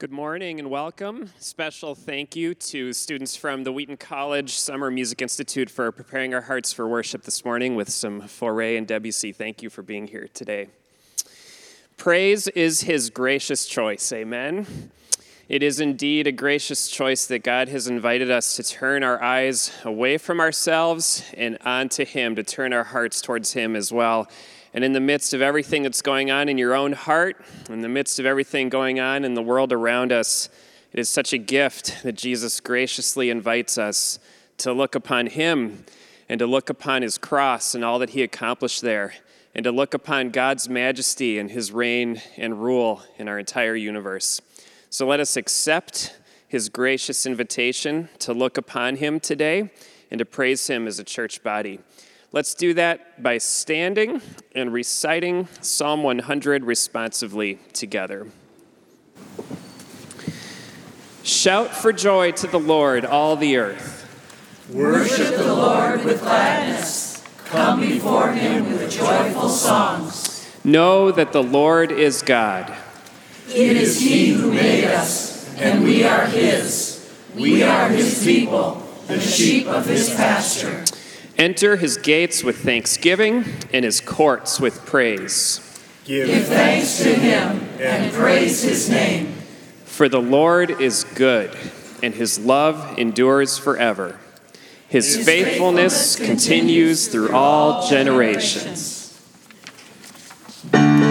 Good morning and welcome. Special thank you to students from the Wheaton College Summer Music Institute for preparing our hearts for worship this morning with some Fauré and Debussy. Thank you for being here today. Praise is his gracious choice. Amen. It is indeed a gracious choice that God has invited us to turn our eyes away from ourselves and onto him, to turn our hearts towards him as well. And in the midst of everything that's going on in your own heart, in the midst of everything going on in the world around us, it is such a gift that Jesus graciously invites us to look upon Him and to look upon His cross and all that He accomplished there, and to look upon God's majesty and His reign and rule in our entire universe. So let us accept His gracious invitation to look upon Him today and to praise Him as a church body. Let's do that by standing and reciting Psalm 100 responsively together. Shout for joy to the Lord, all the earth. Worship the Lord with gladness. Come before him with joyful songs. Know that the Lord is God. It is he who made us, and we are his. We are his people, the sheep of his pasture. Enter his gates with thanksgiving and his courts with praise. Give thanks to him and praise his name. For the Lord is good, and his love endures forever. His, His faithfulness, faithfulness continues through all generations. Come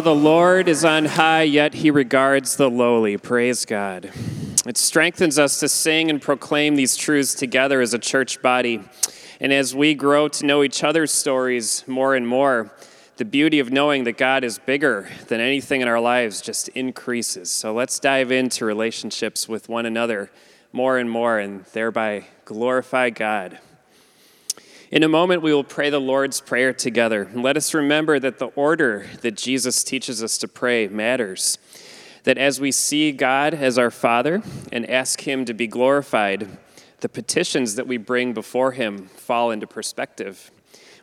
The Lord is on high, yet he regards the lowly. Praise God. It strengthens us to sing and proclaim these truths together as a church body. And as we grow to know each other's stories more and more, the beauty of knowing that God is bigger than anything in our lives just increases. So let's dive into relationships with one another more and more and thereby glorify God. In a moment, we will pray the Lord's Prayer together. And let us remember that the order that Jesus teaches us to pray matters. That as we see God as our Father and ask Him to be glorified, the petitions that we bring before Him fall into perspective.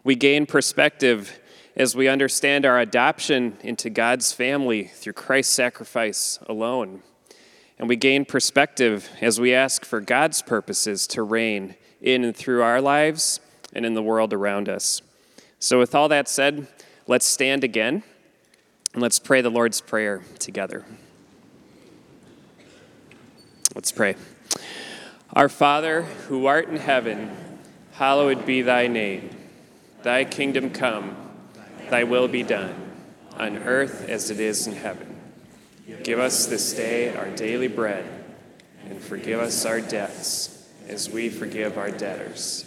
We gain perspective as we understand our adoption into God's family through Christ's sacrifice alone. And we gain perspective as we ask for God's purposes to reign in and through our lives and in the world around us. So, with all that said, let's stand again and let's pray the Lord's Prayer together. Let's pray. Our Father, who art in heaven, hallowed be thy name. Thy kingdom come, thy will be done, on earth as it is in heaven. Give us this day our daily bread, and forgive us our debts, as we forgive our debtors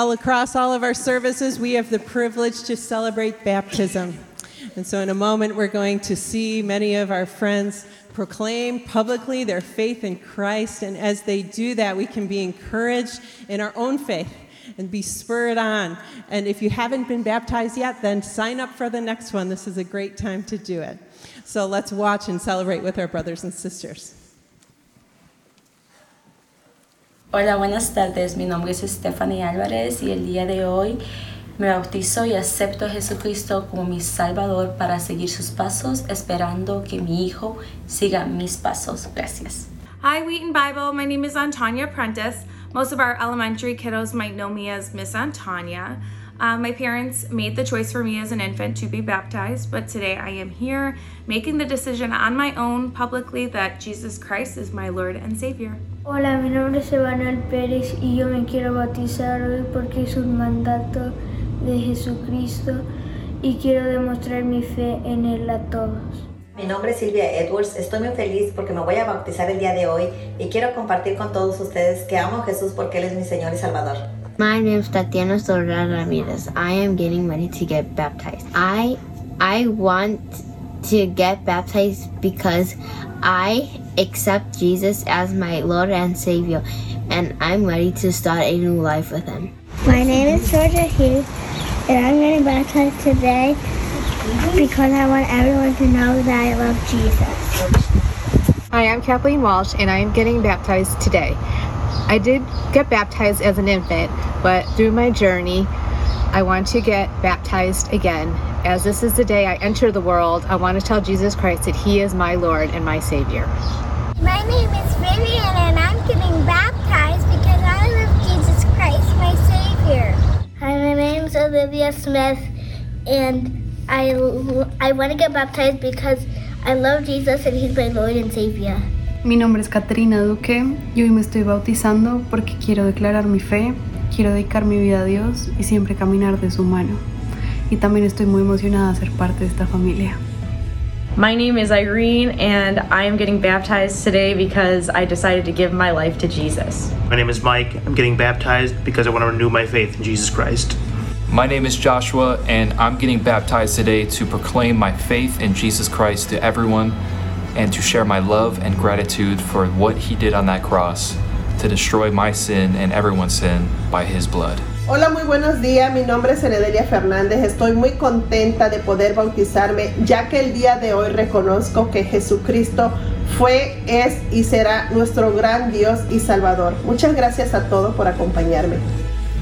All across all of our services, we have the privilege to celebrate baptism. And so, in a moment, we're going to see many of our friends proclaim publicly their faith in Christ. And as they do that, we can be encouraged in our own faith and be spurred on. And if you haven't been baptized yet, then sign up for the next one. This is a great time to do it. So let's watch and celebrate with our brothers and sisters. Hola, buenas tardes. Mi nombre es Stephanie Álvarez y el día de hoy Me bautizo y acepto a Jesucristo como mi Salvador para seguir sus pasos, esperando que mi hijo siga mis pasos. Gracias. Hi, Wheaton Bible. My name is Antanya Prentice. Most of our elementary kiddos might know me as Miss Antanya. Uh, my parents made the choice for me as an infant to be baptized, but today I am here making the decision on my own publicly that Jesus Christ is my Lord and Savior. Hola, mi nombre es Emanuel Pérez y yo me quiero bautizar hoy porque es un mandato de Jesucristo y quiero demostrar mi fe en Él a todos. Mi nombre es Silvia Edwards, estoy muy feliz porque me voy a bautizar el día de hoy y quiero compartir con todos ustedes que amo a Jesús porque Él es mi Señor y Salvador. My name is Tatiana Sorra Ramirez. I am getting ready to get baptized. I I want to get baptized because I accept Jesus as my Lord and Savior and I'm ready to start a new life with him. My name is Georgia Hughes and I'm getting baptized today because I want everyone to know that I love Jesus. Hi, I'm Kathleen Walsh and I am getting baptized today. I did get baptized as an infant, but through my journey, I want to get baptized again. As this is the day I enter the world, I want to tell Jesus Christ that He is my Lord and my Savior. My name is Vivian and I'm getting baptized because I love Jesus Christ, my Savior. Hi, my name is Olivia Smith and I, I want to get baptized because I love Jesus and He's my Lord and Savior. Mi nombre es Caterina Duque y hoy me estoy bautizando porque quiero declarar mi fe, quiero dedicar mi vida a Dios y siempre caminar de su mano. Y también estoy muy emocionada de ser parte de esta familia. My name is Irene and I am getting baptized today because I decided to give my life to Jesus. My name is Mike. I'm getting baptized because I want to renew my faith in Jesus Christ. My name is Joshua and I'm getting baptized today to proclaim my faith in Jesus Christ to everyone and to share my love and gratitude for what he did on that cross to destroy my sin and everyone's sin by his blood. Hola, muy buenos días. Mi nombre es Enedelia Fernández. Estoy muy contenta de poder bautizarme, ya que el día de hoy reconozco que Jesucristo fue, es y será nuestro gran Dios y Salvador. Muchas gracias a todos por acompañarme.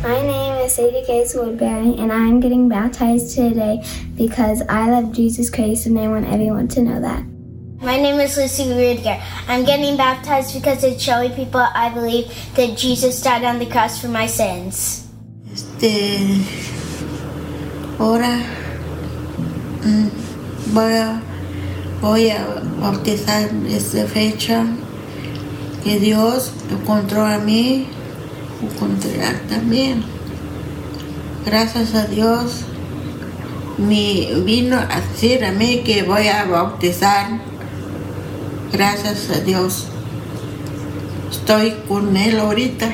My name is Sadie Case Woodbury, and I'm getting baptized today because I love Jesus Christ and I want everyone to know that. My name is Lucy Rudiger. I'm getting baptized because it's showing people I believe that Jesus died on the cross for my sins. Este, ahora mm, voy a, voy a bautizar esta fecha que Dios encontró a mí, encontrará también. Gracias a Dios me vino a decir a mí que voy a bautizar. Gracias a Dios. Estoy con Él ahorita.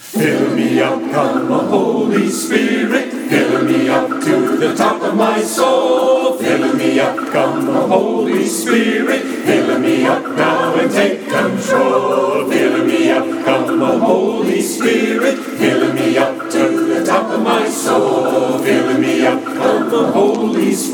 Fill me up, come a Holy Spirit. Fill me up to the top of my soul. Fill me up, come a Holy Spirit.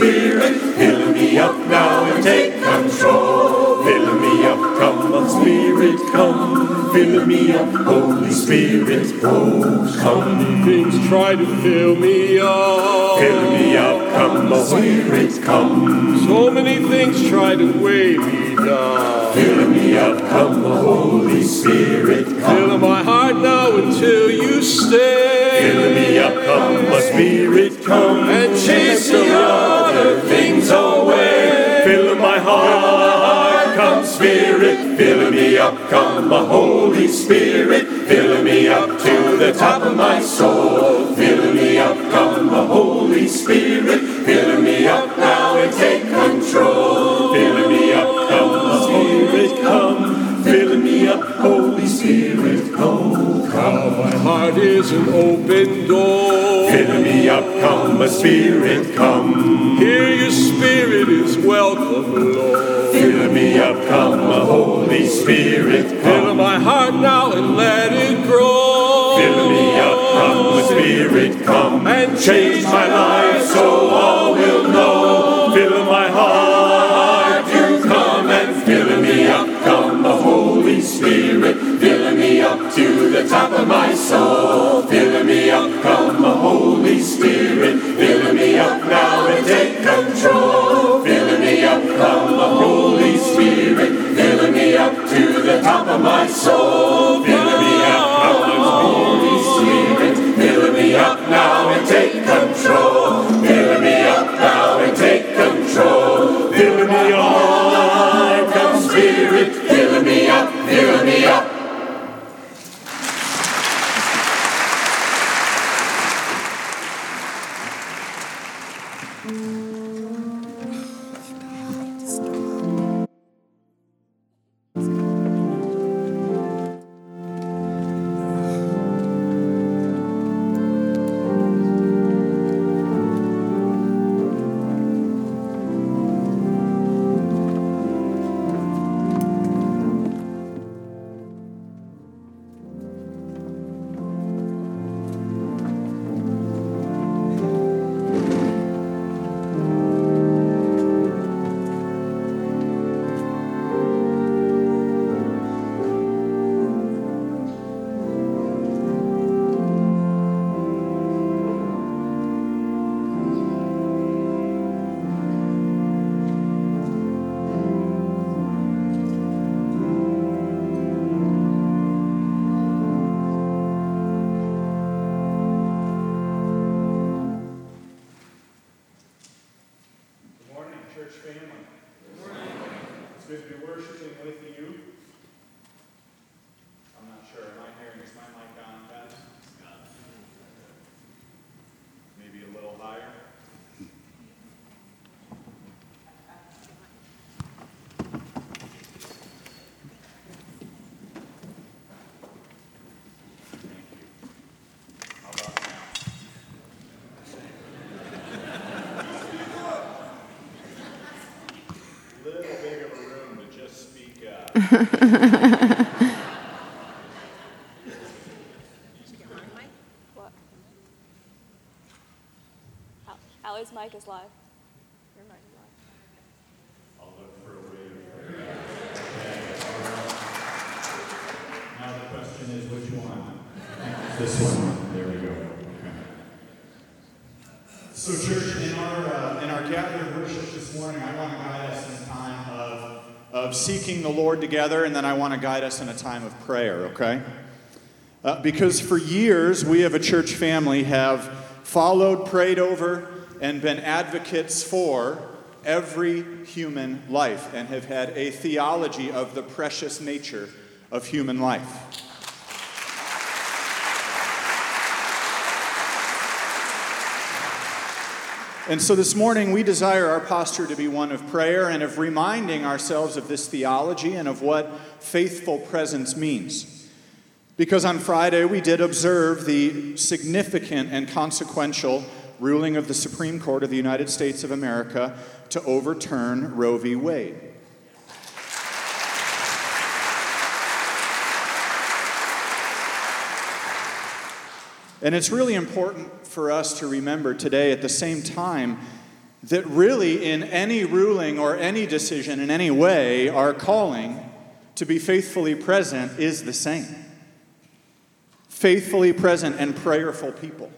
Spirit. Fill me up now and take control. Fill me up, come a Spirit, come. Fill me up, Holy Spirit, oh, come. Things try to fill me up. Fill me up, come, a Spirit, come. So many things try to weigh me down. Fill me up, come, Holy Spirit, come. Fill my heart now until you stay. Fill me up, come, Spirit, come. And chase Spirit. Fill me up, come, a Holy Spirit. Fill me up to the top of my soul. Fill me up, come, a Holy Spirit. Fill me up now and take control. Fill me up, come, a Spirit, come. Fill me up, Holy Spirit, come, come. My heart is an open door. Fill me up, come, a Spirit, come. Here your spirit is welcome, Lord. Fill me up, come, a Holy Spirit, come. Fill my heart now and let it grow. Fill me up, come, Spirit, come and change my life so all will know. Fill my heart, you come and fill me up. Come, the Holy Spirit, fill me up to the top of my soul. Top of is. I'll look for a way. Now the question is which one? This one. There we go. So, church, in our uh, in our gathered worship this morning, I want to guide us in a time of of seeking the Lord together, and then I want to guide us in a time of prayer. Okay. Uh, because for years, we of a church family have followed, prayed over, and been advocates for every human life and have had a theology of the precious nature of human life. And so this morning, we desire our posture to be one of prayer and of reminding ourselves of this theology and of what faithful presence means. Because on Friday, we did observe the significant and consequential ruling of the Supreme Court of the United States of America to overturn Roe v. Wade. And it's really important for us to remember today at the same time that really in any ruling or any decision in any way, our calling to be faithfully present is the same. Faithfully present and prayerful people.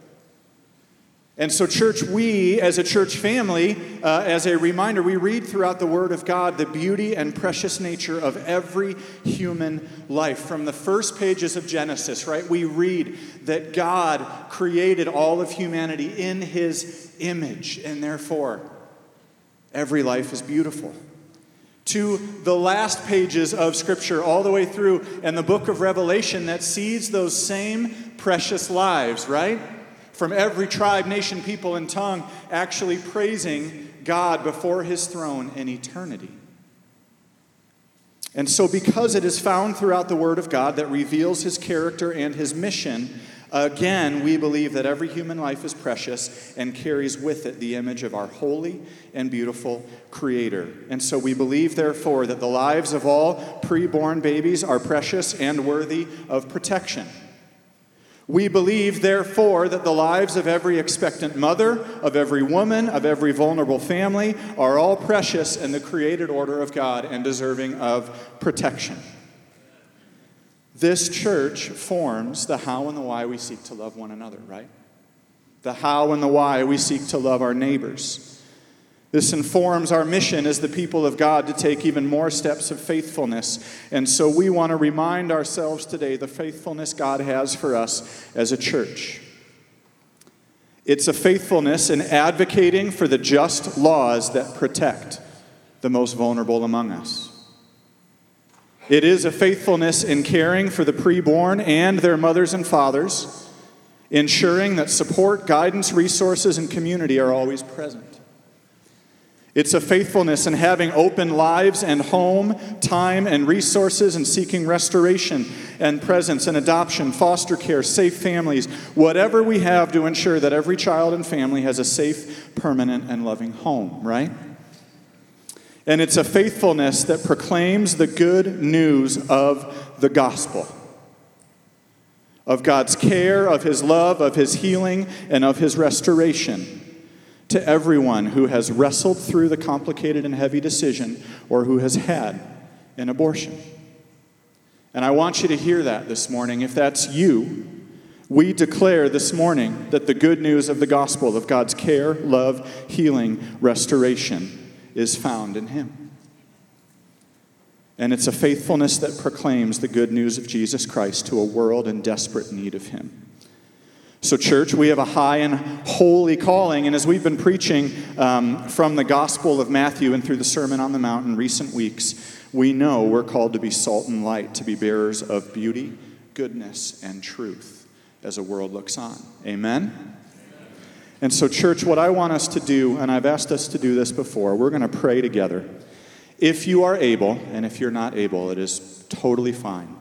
And so, church, we as a church family, uh, as a reminder, we read throughout the Word of God the beauty and precious nature of every human life. From the first pages of Genesis, right, we read that God created all of humanity in His image, and therefore, every life is beautiful. To the last pages of Scripture, all the way through, and the book of Revelation that sees those same precious lives, right? From every tribe, nation, people, and tongue, actually praising God before his throne in eternity. And so, because it is found throughout the Word of God that reveals his character and his mission, again, we believe that every human life is precious and carries with it the image of our holy and beautiful Creator. And so, we believe, therefore, that the lives of all preborn babies are precious and worthy of protection. We believe, therefore, that the lives of every expectant mother, of every woman, of every vulnerable family are all precious in the created order of God and deserving of protection. This church forms the how and the why we seek to love one another, right? The how and the why we seek to love our neighbors. This informs our mission as the people of God to take even more steps of faithfulness. And so we want to remind ourselves today the faithfulness God has for us as a church. It's a faithfulness in advocating for the just laws that protect the most vulnerable among us. It is a faithfulness in caring for the preborn and their mothers and fathers, ensuring that support, guidance, resources, and community are always present. It's a faithfulness in having open lives and home, time and resources, and seeking restoration and presence and adoption, foster care, safe families, whatever we have to ensure that every child and family has a safe, permanent, and loving home, right? And it's a faithfulness that proclaims the good news of the gospel of God's care, of His love, of His healing, and of His restoration to everyone who has wrestled through the complicated and heavy decision or who has had an abortion. And I want you to hear that this morning. If that's you, we declare this morning that the good news of the gospel of God's care, love, healing, restoration is found in Him. And it's a faithfulness that proclaims the good news of Jesus Christ to a world in desperate need of Him. So, church, we have a high and holy calling. And as we've been preaching um, from the Gospel of Matthew and through the Sermon on the Mount in recent weeks, we know we're called to be salt and light, to be bearers of beauty, goodness, and truth as a world looks on. Amen? And so, church, what I want us to do, and I've asked us to do this before, we're going to pray together. If you are able, and if you're not able, it is totally fine.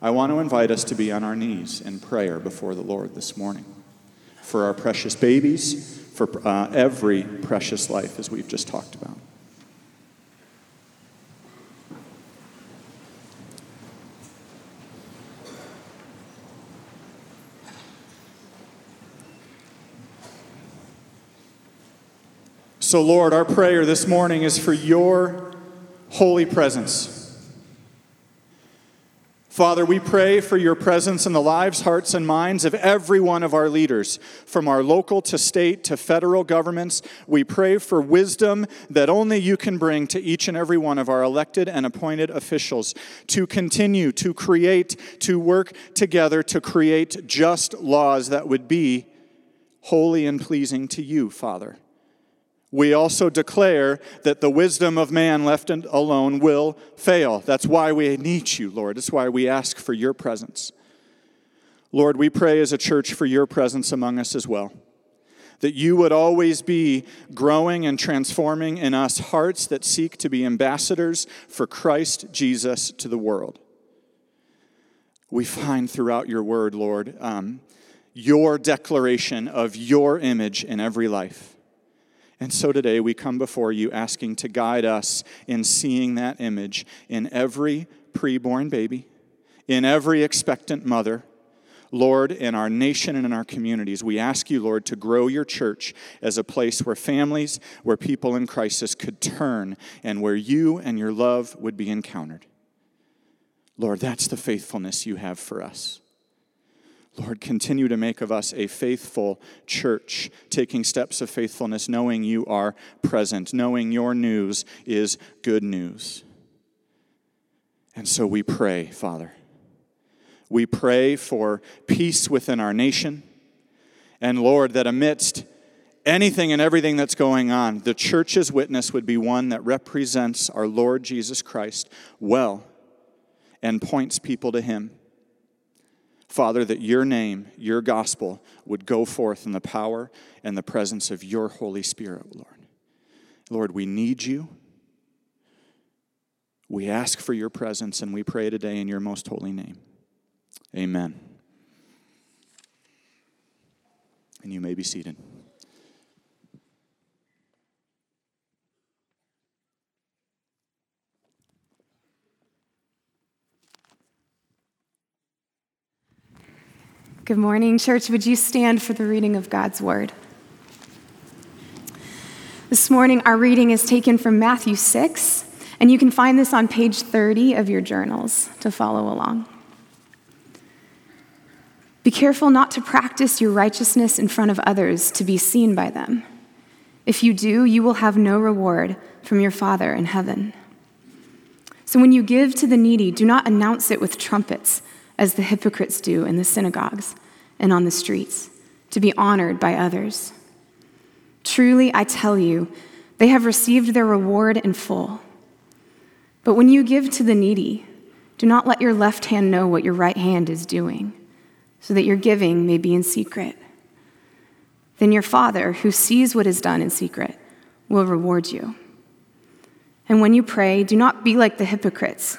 I want to invite us to be on our knees in prayer before the Lord this morning for our precious babies, for uh, every precious life, as we've just talked about. So, Lord, our prayer this morning is for your holy presence Father, we pray for your presence in the lives, hearts, and minds of every one of our leaders, from our local to state to federal governments. We pray for wisdom that only you can bring to each and every one of our elected and appointed officials to continue to create, to work together to create just laws that would be holy and pleasing to you, Father. We also declare that the wisdom of man left alone will fail. That's why we need you, Lord. That's why we ask for your presence. Lord, we pray as a church for your presence among us as well. That you would always be growing and transforming in us hearts that seek to be ambassadors for Christ Jesus to the world. We find throughout your word, Lord, um, your declaration of your image in every life. And so today we come before you asking to guide us in seeing that image in every preborn baby, in every expectant mother. Lord, in our nation and in our communities, we ask you, Lord, to grow your church as a place where families, where people in crisis could turn, and where you and your love would be encountered. Lord, that's the faithfulness you have for us. Lord, continue to make of us a faithful church, taking steps of faithfulness, knowing you are present, knowing your news is good news. And so we pray, Father. We pray for peace within our nation. And Lord, that amidst anything and everything that's going on, the church's witness would be one that represents our Lord Jesus Christ well and points people to Him. Father, that your name, your gospel, would go forth in the power and the presence of your Holy Spirit, Lord. Lord, we need you. We ask for your presence, and we pray today in your most holy name. Amen. And you may be seated. Good morning, church. Would you stand for the reading of God's word? This morning, our reading is taken from Matthew 6, and you can find this on page 30 of your journals to follow along. Be careful not to practice your righteousness in front of others to be seen by them. If you do, you will have no reward from your Father in heaven. So when you give to the needy, do not announce it with trumpets as the hypocrites do in the synagogues and on the streets, to be honored by others. Truly, I tell you, they have received their reward in full. But when you give to the needy, do not let your left hand know what your right hand is doing, so that your giving may be in secret. Then your Father, who sees what is done in secret, will reward you. And when you pray, do not be like the hypocrites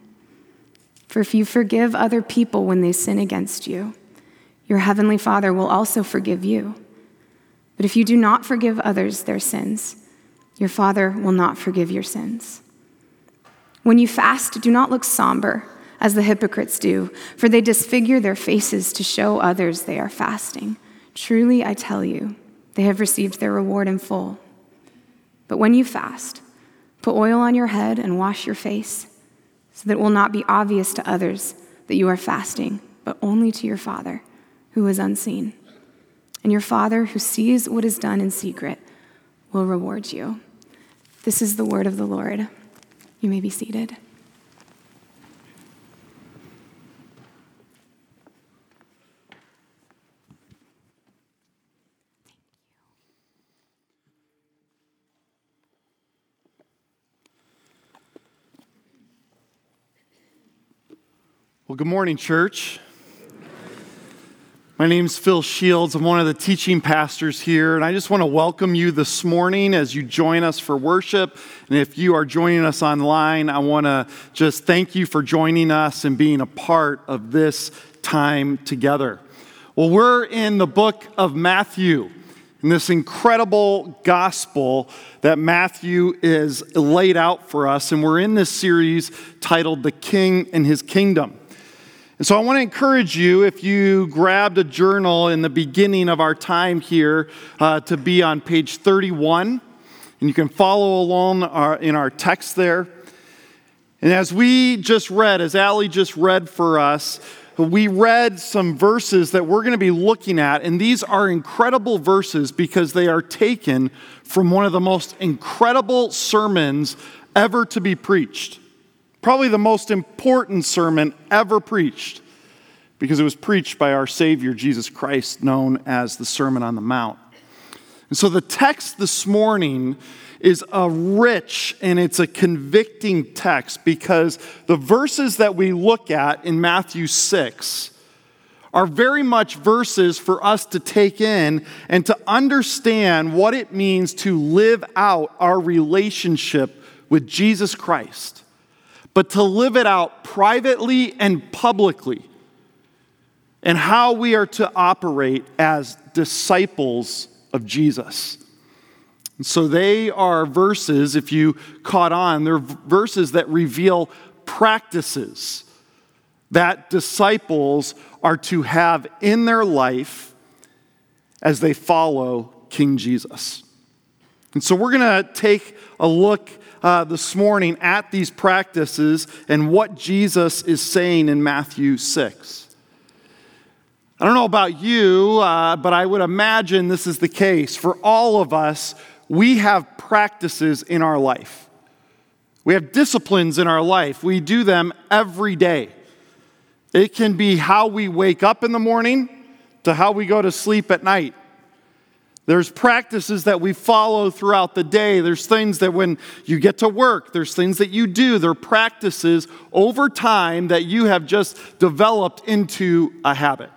For if you forgive other people when they sin against you, your heavenly Father will also forgive you. But if you do not forgive others their sins, your Father will not forgive your sins. When you fast, do not look somber as the hypocrites do, for they disfigure their faces to show others they are fasting. Truly, I tell you, they have received their reward in full. But when you fast, put oil on your head and wash your face so that it will not be obvious to others that you are fasting, but only to your Father who is unseen. And your Father who sees what is done in secret will reward you. This is the word of the Lord. You may be seated. Well, good morning, church. My name is Phil Shields. I'm one of the teaching pastors here, and I just want to welcome you this morning as you join us for worship. And if you are joining us online, I want to just thank you for joining us and being a part of this time together. Well, we're in the book of Matthew, in this incredible gospel that Matthew is laid out for us, and we're in this series titled The King and His Kingdom. And so I want to encourage you, if you grabbed a journal in the beginning of our time here, uh, to be on page 31. And you can follow along our, in our text there. And as we just read, as Allie just read for us, we read some verses that we're going to be looking at. And these are incredible verses because they are taken from one of the most incredible sermons ever to be preached. Probably the most important sermon ever preached because it was preached by our Savior, Jesus Christ, known as the Sermon on the Mount. And so the text this morning is a rich and it's a convicting text because the verses that we look at in Matthew 6 are very much verses for us to take in and to understand what it means to live out our relationship with Jesus Christ but to live it out privately and publicly, and how we are to operate as disciples of Jesus. And so they are verses, if you caught on, they're verses that reveal practices that disciples are to have in their life as they follow King Jesus. And so we're going to take a look uh, this morning at these practices and what Jesus is saying in Matthew 6. I don't know about you, uh, but I would imagine this is the case. For all of us, we have practices in our life. We have disciplines in our life. We do them every day. It can be how we wake up in the morning to how we go to sleep at night. There's practices that we follow throughout the day. There's things that when you get to work, there's things that you do. There are practices over time that you have just developed into a habit.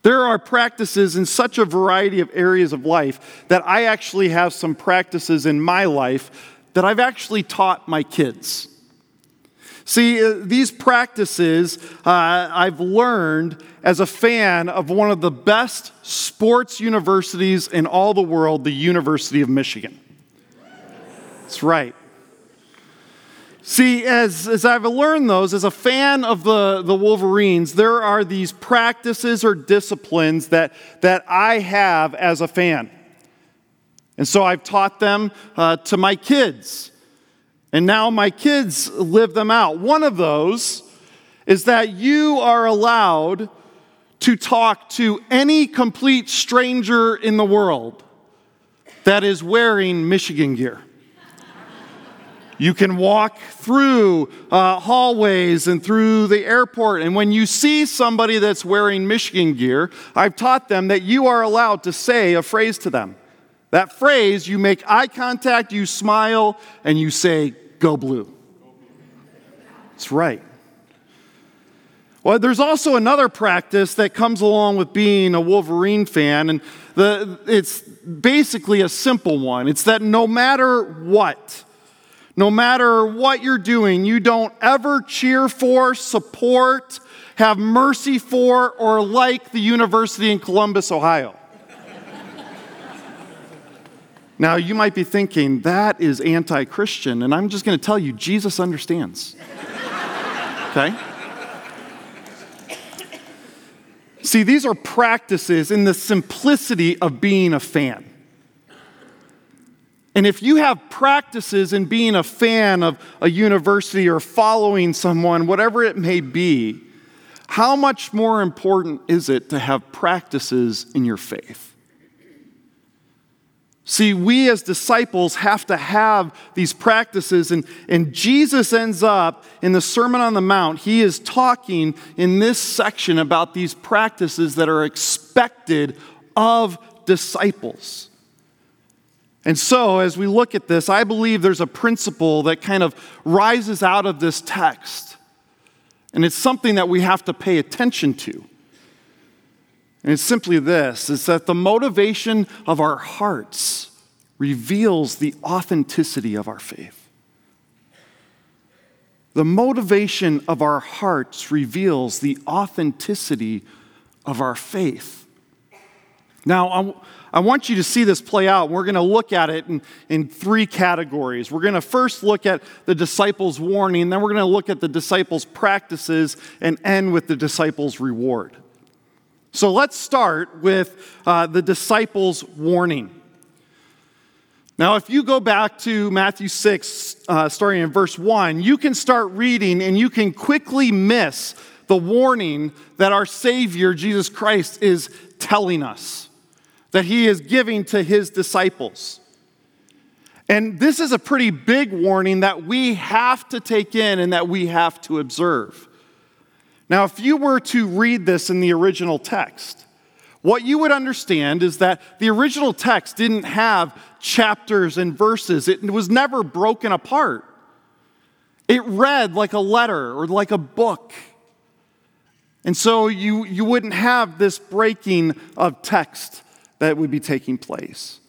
There are practices in such a variety of areas of life that I actually have some practices in my life that I've actually taught my kids. See, uh, these practices uh, I've learned as a fan of one of the best sports universities in all the world, the University of Michigan. That's right. See, as, as I've learned those, as a fan of the, the Wolverines, there are these practices or disciplines that, that I have as a fan. And so I've taught them uh, to my kids. And now my kids live them out. One of those is that you are allowed to talk to any complete stranger in the world that is wearing Michigan gear. You can walk through uh, hallways and through the airport. And when you see somebody that's wearing Michigan gear, I've taught them that you are allowed to say a phrase to them. That phrase, you make eye contact, you smile, and you say, Go blue. That's right. Well, there's also another practice that comes along with being a Wolverine fan, and the, it's basically a simple one. It's that no matter what, no matter what you're doing, you don't ever cheer for, support, have mercy for, or like the university in Columbus, Ohio. Now, you might be thinking, that is anti Christian, and I'm just going to tell you, Jesus understands. okay? See, these are practices in the simplicity of being a fan. And if you have practices in being a fan of a university or following someone, whatever it may be, how much more important is it to have practices in your faith? See, we as disciples have to have these practices, and, and Jesus ends up in the Sermon on the Mount. He is talking in this section about these practices that are expected of disciples. And so, as we look at this, I believe there's a principle that kind of rises out of this text. And it's something that we have to pay attention to. And it's simply this is that the motivation of our hearts reveals the authenticity of our faith. The motivation of our hearts reveals the authenticity of our faith. Now, I want you to see this play out. We're going to look at it in, in three categories. We're going to first look at the disciples' warning, then we're going to look at the disciples' practices, and end with the disciples' reward. So let's start with uh, the disciples' warning. Now, if you go back to Matthew 6, uh, starting in verse 1, you can start reading and you can quickly miss the warning that our Savior, Jesus Christ, is telling us that he is giving to his disciples. And this is a pretty big warning that we have to take in and that we have to observe. Now, if you were to read this in the original text, what you would understand is that the original text didn't have chapters and verses, it was never broken apart. It read like a letter or like a book. And so you, you wouldn't have this breaking of text that would be taking place.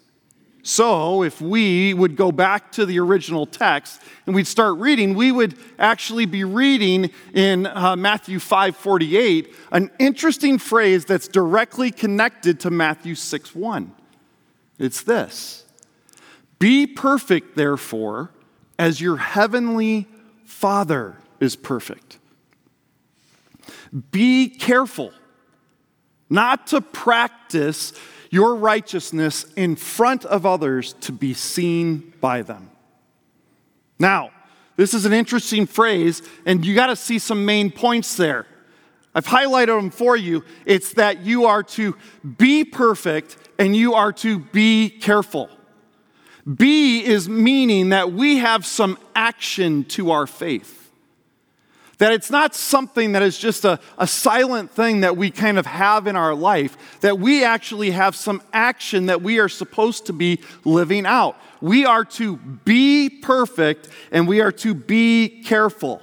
So, if we would go back to the original text and we'd start reading, we would actually be reading in uh, Matthew 5:48 an interesting phrase that's directly connected to Matthew 6:1. It's this: "Be perfect, therefore, as your heavenly Father is perfect." Be careful not to practice your righteousness in front of others to be seen by them. Now, this is an interesting phrase, and you got to see some main points there. I've highlighted them for you. It's that you are to be perfect and you are to be careful. Be is meaning that we have some action to our faith. That it's not something that is just a, a silent thing that we kind of have in our life, that we actually have some action that we are supposed to be living out. We are to be perfect and we are to be careful.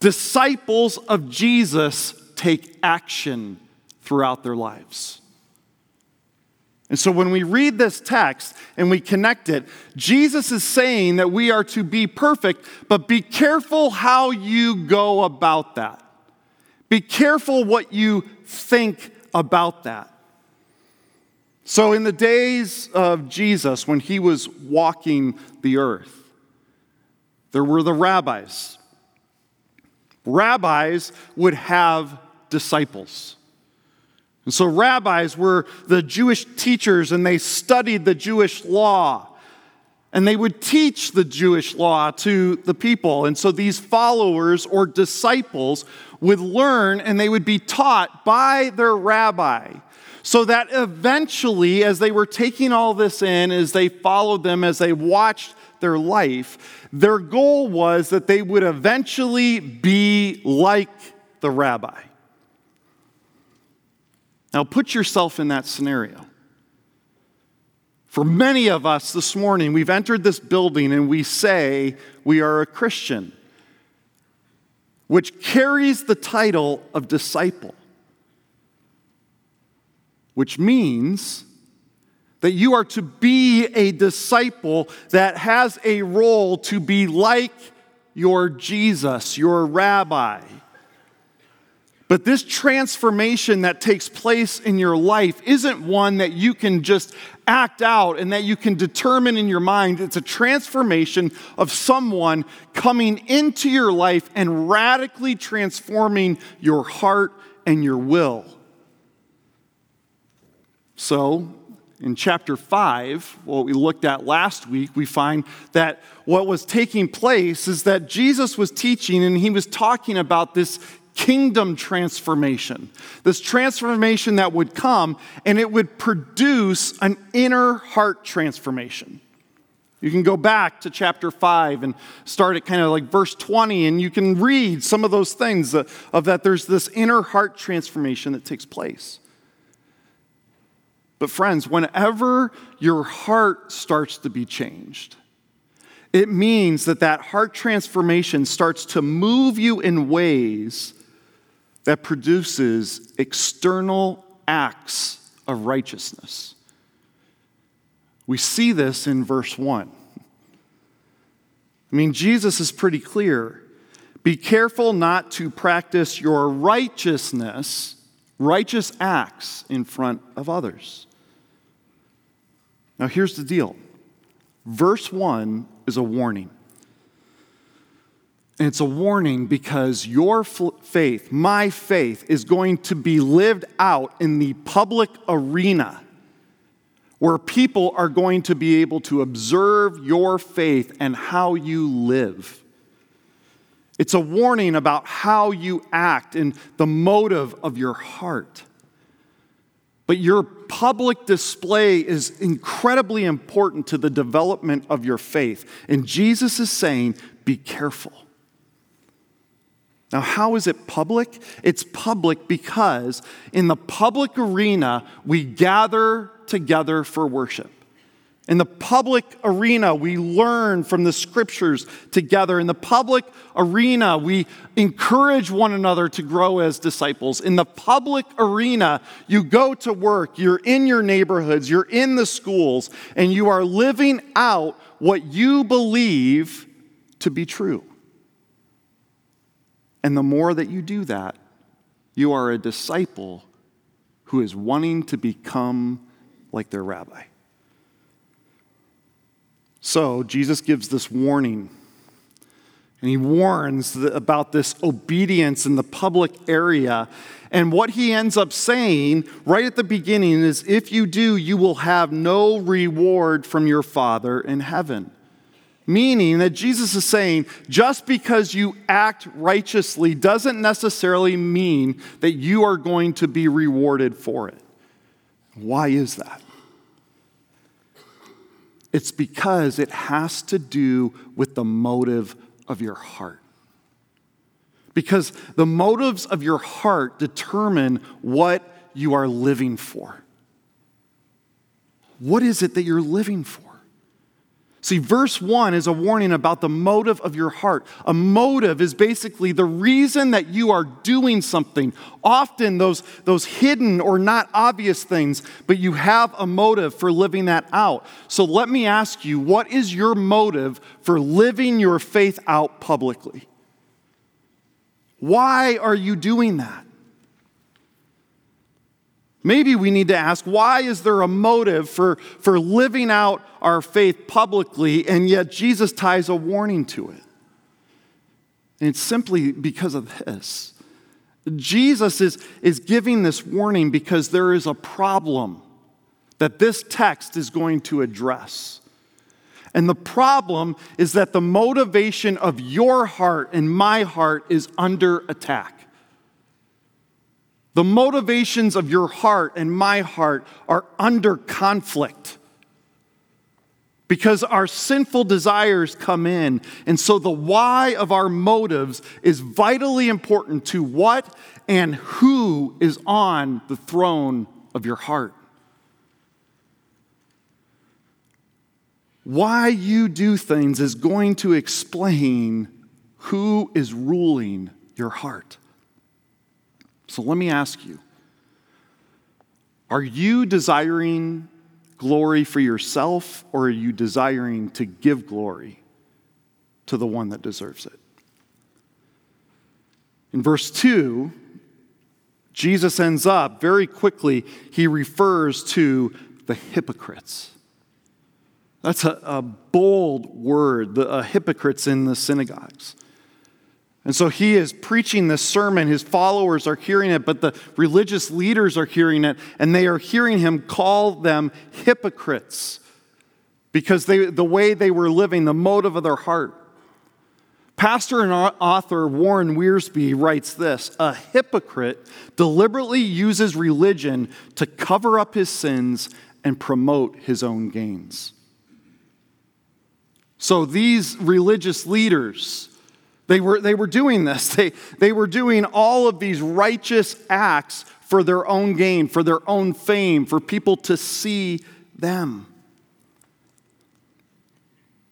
Disciples of Jesus take action throughout their lives. And so when we read this text and we connect it, Jesus is saying that we are to be perfect, but be careful how you go about that. Be careful what you think about that. So, in the days of Jesus, when he was walking the earth, there were the rabbis. Rabbis would have disciples. And so, rabbis were the Jewish teachers and they studied the Jewish law. And they would teach the Jewish law to the people. And so, these followers or disciples would learn and they would be taught by their rabbi. So that eventually, as they were taking all this in, as they followed them, as they watched their life, their goal was that they would eventually be like the rabbi. Now, put yourself in that scenario. For many of us this morning, we've entered this building and we say we are a Christian, which carries the title of disciple, which means that you are to be a disciple that has a role to be like your Jesus, your rabbi. But this transformation that takes place in your life isn't one that you can just act out and that you can determine in your mind. It's a transformation of someone coming into your life and radically transforming your heart and your will. So, in chapter 5, what we looked at last week, we find that what was taking place is that Jesus was teaching and he was talking about this kingdom transformation. This transformation that would come and it would produce an inner heart transformation. You can go back to chapter 5 and start at kind of like verse 20, and you can read some of those things of that there's this inner heart transformation that takes place. But, friends, whenever your heart starts to be changed, it means that that heart transformation starts to move you in ways that produces external acts of righteousness. We see this in verse 1. I mean, Jesus is pretty clear. Be careful not to practice your righteousness, righteous acts, in front of others. Now, here's the deal verse 1 is a warning. And it's a warning because your faith, my faith, is going to be lived out in the public arena where people are going to be able to observe your faith and how you live. It's a warning about how you act and the motive of your heart. But your public display is incredibly important to the development of your faith. And Jesus is saying, be careful. Now, how is it public? It's public because in the public arena, we gather together for worship. In the public arena, we learn from the scriptures together. In the public arena, we encourage one another to grow as disciples. In the public arena, you go to work, you're in your neighborhoods, you're in the schools, and you are living out what you believe to be true. And the more that you do that, you are a disciple who is wanting to become like their rabbi. So, Jesus gives this warning. And he warns about this obedience in the public area. And what he ends up saying right at the beginning is if you do, you will have no reward from your Father in heaven. Meaning that Jesus is saying just because you act righteously doesn't necessarily mean that you are going to be rewarded for it. Why is that? It's because it has to do with the motive of your heart. Because the motives of your heart determine what you are living for. What is it that you're living for? See, verse 1 is a warning about the motive of your heart. A motive is basically the reason that you are doing something. Often those, those hidden or not obvious things, but you have a motive for living that out. So let me ask you, what is your motive for living your faith out publicly? Why are you doing that? Maybe we need to ask why is there a motive for, for living out our faith publicly, and yet Jesus ties a warning to it? And it's simply because of this. Jesus is, is giving this warning because there is a problem that this text is going to address. And the problem is that the motivation of your heart and my heart is under attack. The motivations of your heart and my heart are under conflict because our sinful desires come in. And so the why of our motives is vitally important to what and who is on the throne of your heart. Why you do things is going to explain who is ruling your heart. So let me ask you Are you desiring glory for yourself, or are you desiring to give glory to the one that deserves it? In verse 2, Jesus ends up very quickly, he refers to the hypocrites. That's a, a bold word, the hypocrites in the synagogues. And so he is preaching this sermon. His followers are hearing it, but the religious leaders are hearing it, and they are hearing him call them hypocrites because they, the way they were living, the motive of their heart. Pastor and author Warren Wiersbe writes this A hypocrite deliberately uses religion to cover up his sins and promote his own gains. So these religious leaders, they were, they were doing this. They, they were doing all of these righteous acts for their own gain, for their own fame, for people to see them.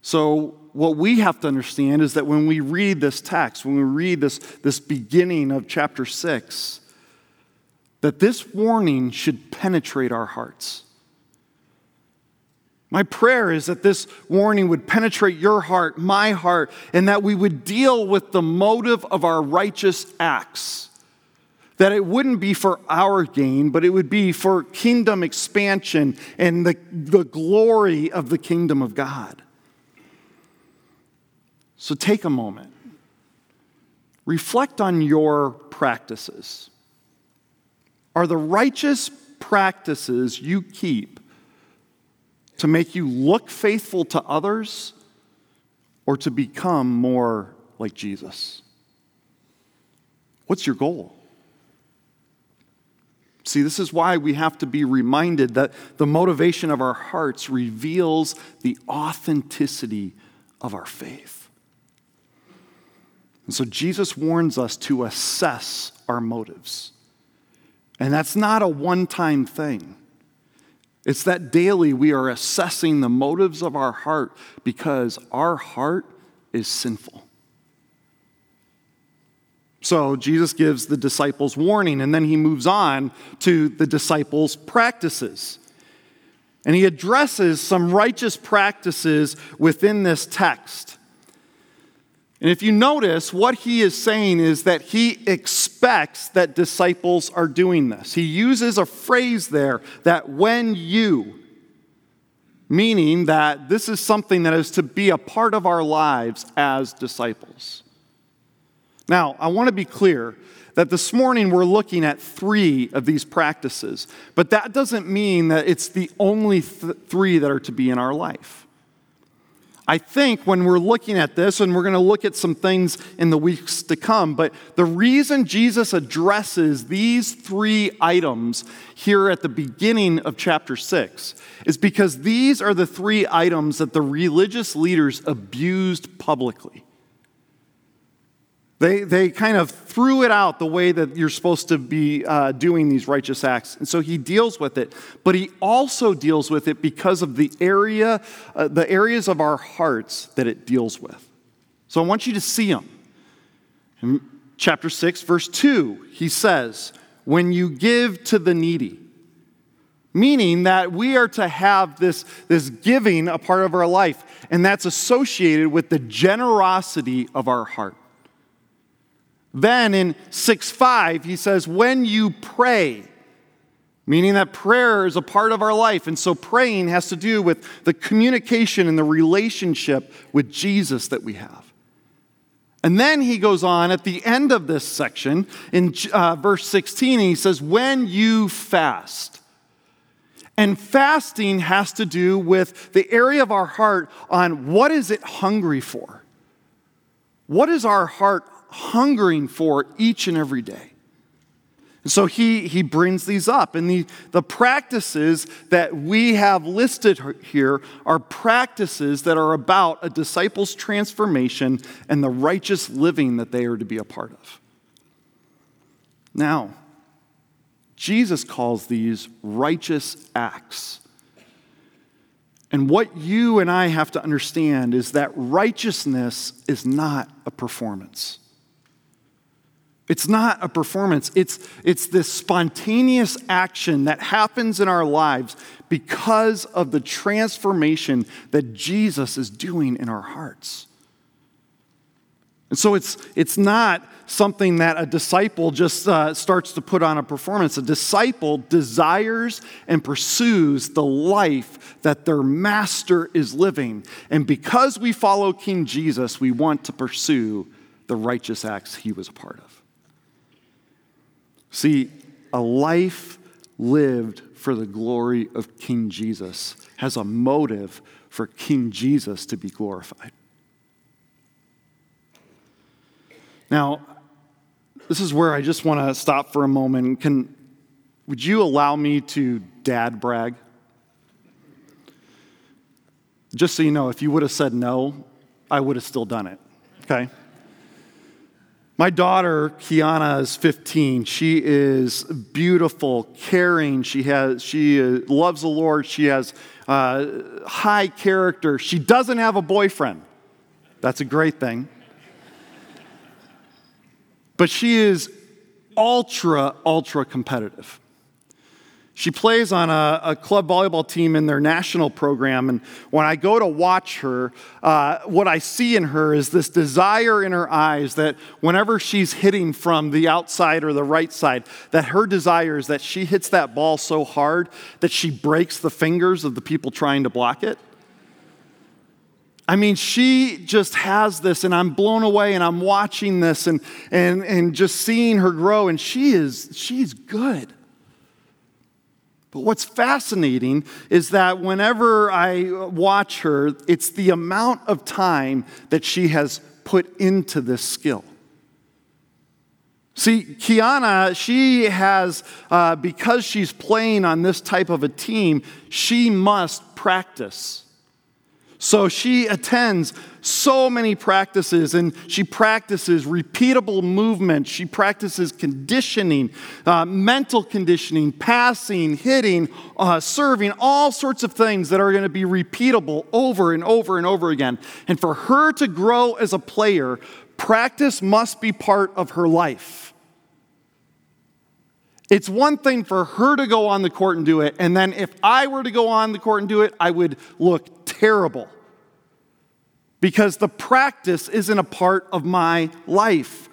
So, what we have to understand is that when we read this text, when we read this, this beginning of chapter 6, that this warning should penetrate our hearts. My prayer is that this warning would penetrate your heart, my heart, and that we would deal with the motive of our righteous acts. That it wouldn't be for our gain, but it would be for kingdom expansion and the, the glory of the kingdom of God. So take a moment, reflect on your practices. Are the righteous practices you keep to make you look faithful to others or to become more like Jesus? What's your goal? See, this is why we have to be reminded that the motivation of our hearts reveals the authenticity of our faith. And so Jesus warns us to assess our motives. And that's not a one time thing. It's that daily we are assessing the motives of our heart because our heart is sinful. So Jesus gives the disciples warning, and then he moves on to the disciples' practices. And he addresses some righteous practices within this text. And if you notice, what he is saying is that he expects that disciples are doing this. He uses a phrase there that when you, meaning that this is something that is to be a part of our lives as disciples. Now, I want to be clear that this morning we're looking at three of these practices, but that doesn't mean that it's the only th- three that are to be in our life. I think when we're looking at this, and we're going to look at some things in the weeks to come, but the reason Jesus addresses these three items here at the beginning of chapter 6 is because these are the three items that the religious leaders abused publicly. They, they kind of threw it out the way that you're supposed to be uh, doing these righteous acts. And so he deals with it. But he also deals with it because of the area, uh, the areas of our hearts that it deals with. So I want you to see them. In chapter 6, verse 2, he says, When you give to the needy, meaning that we are to have this, this giving a part of our life, and that's associated with the generosity of our heart. Then in 6 5, he says, When you pray, meaning that prayer is a part of our life. And so praying has to do with the communication and the relationship with Jesus that we have. And then he goes on at the end of this section in uh, verse 16, he says, When you fast. And fasting has to do with the area of our heart on what is it hungry for? What is our heart hungering for each and every day. And so he, he brings these up. And the, the practices that we have listed here are practices that are about a disciple's transformation and the righteous living that they are to be a part of. Now, Jesus calls these righteous acts. And what you and I have to understand is that righteousness is not a performance. It's not a performance, it's, it's this spontaneous action that happens in our lives because of the transformation that Jesus is doing in our hearts. And so it's, it's not something that a disciple just uh, starts to put on a performance. A disciple desires and pursues the life that their master is living. And because we follow King Jesus, we want to pursue the righteous acts he was a part of. See, a life lived for the glory of King Jesus has a motive for King Jesus to be glorified. Now, this is where I just want to stop for a moment. Can, would you allow me to dad brag? Just so you know, if you would have said no, I would have still done it, okay? My daughter, Kiana, is 15. She is beautiful, caring. She, has, she uh, loves the Lord. She has uh, high character. She doesn't have a boyfriend. That's a great thing. But she is ultra, ultra competitive. She plays on a, a, club volleyball team in their national program. And when I go to watch her, uh, what I see in her is this desire in her eyes that whenever she's hitting from the outside or the right side, that her desire is that she hits that ball so hard that she breaks the fingers of the people trying to block it. I mean, she just has this, and I'm blown away, and I'm watching this and, and, and just seeing her grow, and she is, she's good. But what's fascinating is that whenever I watch her, it's the amount of time that she has put into this skill. See, Kiana, she has, uh, because she's playing on this type of a team, she must practice. So she attends so many practices and she practices repeatable movement. She practices conditioning, uh, mental conditioning, passing, hitting, uh, serving, all sorts of things that are going to be repeatable over and over and over again. And for her to grow as a player, practice must be part of her life. It's one thing for her to go on the court and do it, and then if I were to go on the court and do it, I would look terrible because the practice isn't a part of my life.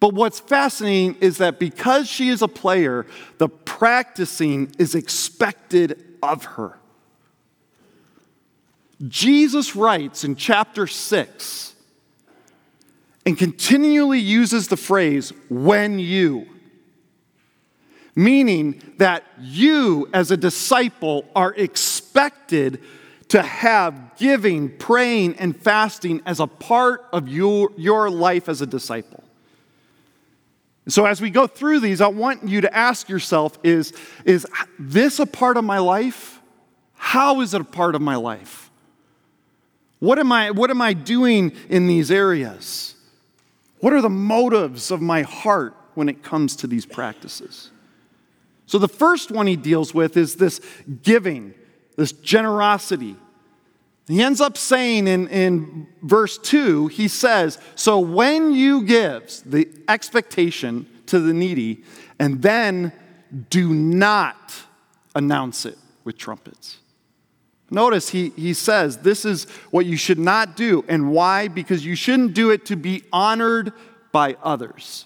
But what's fascinating is that because she is a player, the practicing is expected of her. Jesus writes in chapter 6 and continually uses the phrase, when you, meaning that you as a disciple are expected to have giving, praying, and fasting as a part of your, your life as a disciple. So, as we go through these, I want you to ask yourself is, is this a part of my life? How is it a part of my life? What am I, what am I doing in these areas? What are the motives of my heart when it comes to these practices? So, the first one he deals with is this giving, this generosity. He ends up saying in, in verse 2, he says, So when you give, the expectation to the needy, and then do not announce it with trumpets. Notice he, he says this is what you should not do. And why? Because you shouldn't do it to be honored by others.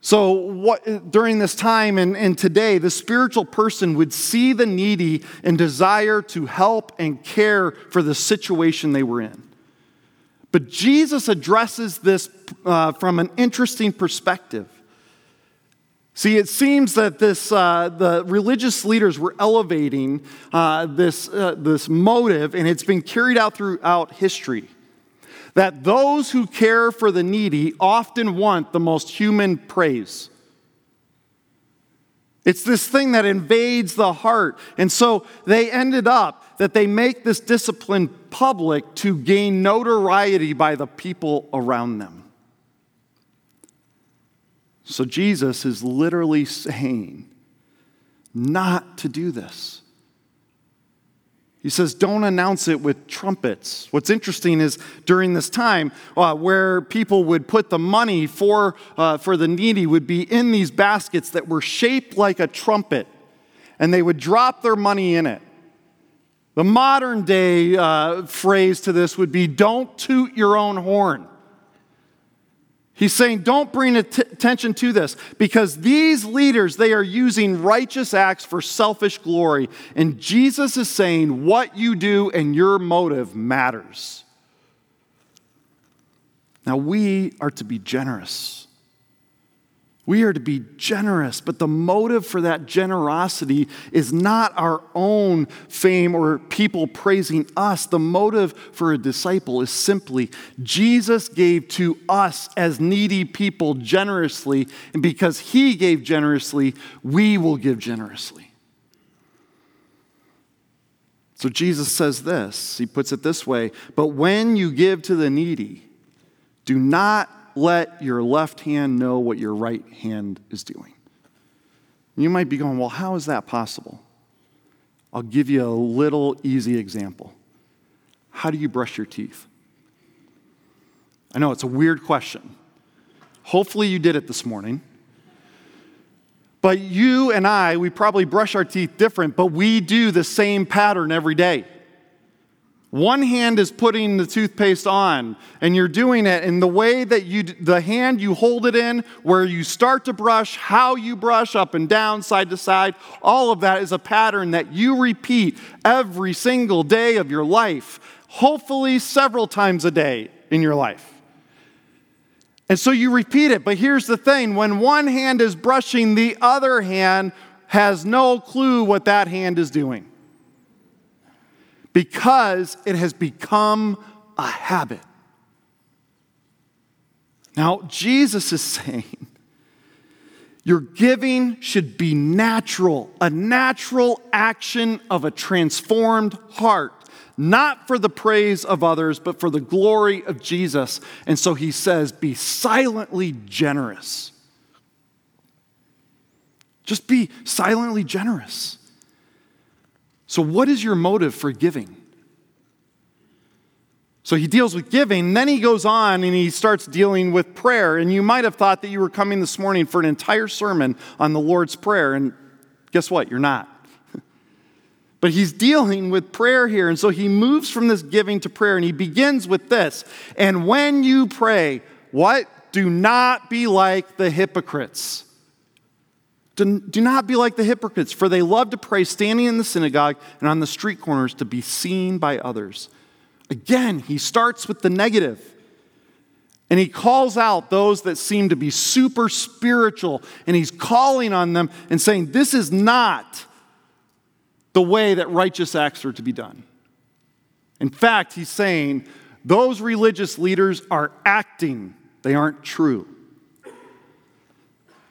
So, what, during this time and, and today, the spiritual person would see the needy and desire to help and care for the situation they were in. But Jesus addresses this uh, from an interesting perspective. See, it seems that this, uh, the religious leaders were elevating uh, this, uh, this motive, and it's been carried out throughout history that those who care for the needy often want the most human praise. It's this thing that invades the heart. And so they ended up that they make this discipline public to gain notoriety by the people around them. So Jesus is literally saying not to do this. He says, don't announce it with trumpets. What's interesting is during this time, uh, where people would put the money for, uh, for the needy would be in these baskets that were shaped like a trumpet, and they would drop their money in it. The modern day uh, phrase to this would be, don't toot your own horn. He's saying, don't bring attention to this because these leaders, they are using righteous acts for selfish glory. And Jesus is saying, what you do and your motive matters. Now, we are to be generous. We are to be generous, but the motive for that generosity is not our own fame or people praising us. The motive for a disciple is simply Jesus gave to us as needy people generously, and because he gave generously, we will give generously. So Jesus says this, he puts it this way But when you give to the needy, do not let your left hand know what your right hand is doing. You might be going, well, how is that possible? I'll give you a little easy example. How do you brush your teeth? I know it's a weird question. Hopefully, you did it this morning. But you and I, we probably brush our teeth different, but we do the same pattern every day. One hand is putting the toothpaste on, and you're doing it in the way that you, the hand you hold it in, where you start to brush, how you brush up and down, side to side, all of that is a pattern that you repeat every single day of your life, hopefully several times a day in your life. And so you repeat it, but here's the thing when one hand is brushing, the other hand has no clue what that hand is doing because it has become a habit. Now, Jesus is saying, your giving should be natural, a natural action of a transformed heart, not for the praise of others, but for the glory of Jesus. And so he says, be silently generous. Just be silently generous. So, what is your motive for giving? So he deals with giving, then he goes on and he starts dealing with prayer. And you might have thought that you were coming this morning for an entire sermon on the Lord's Prayer, and guess what? You're not. But he's dealing with prayer here. And so he moves from this giving to prayer, and he begins with this. And when you pray, what? Do not be like the hypocrites do, do not be like the hypocrites, for they love to pray standing in the synagogue and on the street corners to be seen by others. Again, he starts with the negative. And he calls out those that seem to be super spiritual, and he's calling on them and saying, This is not the way that righteous acts are to be done. In fact, he's saying those religious leaders are acting, they aren't true.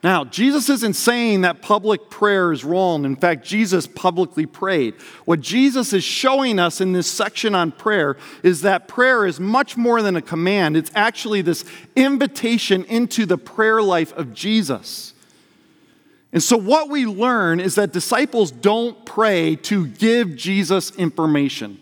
Now, Jesus isn't saying that public prayer is wrong. In fact, Jesus publicly prayed. What Jesus is showing us in this section on prayer is that prayer is much more than a command, it's actually this invitation into the prayer life of Jesus. And so, what we learn is that disciples don't pray to give Jesus information.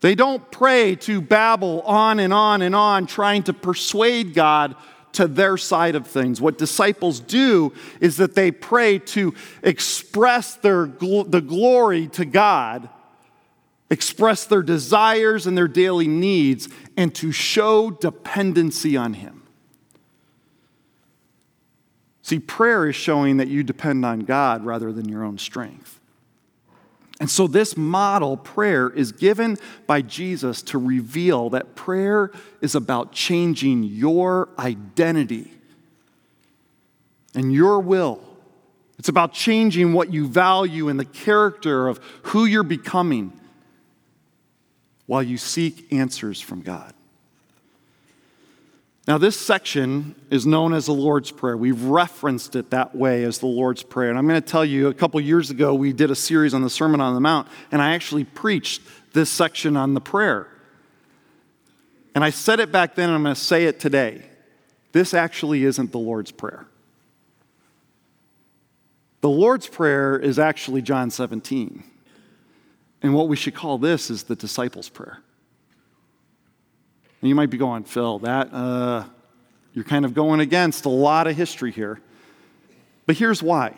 They don't pray to babble on and on and on, trying to persuade God to their side of things. What disciples do is that they pray to express their, the glory to God, express their desires and their daily needs, and to show dependency on Him. See, prayer is showing that you depend on God rather than your own strength. And so, this model prayer is given by Jesus to reveal that prayer is about changing your identity and your will. It's about changing what you value and the character of who you're becoming while you seek answers from God. Now, this section is known as the Lord's Prayer. We've referenced it that way as the Lord's Prayer. And I'm going to tell you, a couple years ago, we did a series on the Sermon on the Mount, and I actually preached this section on the prayer. And I said it back then, and I'm going to say it today. This actually isn't the Lord's Prayer. The Lord's Prayer is actually John 17. And what we should call this is the disciples' prayer. And you might be going, Phil, that, uh, you're kind of going against a lot of history here. But here's why.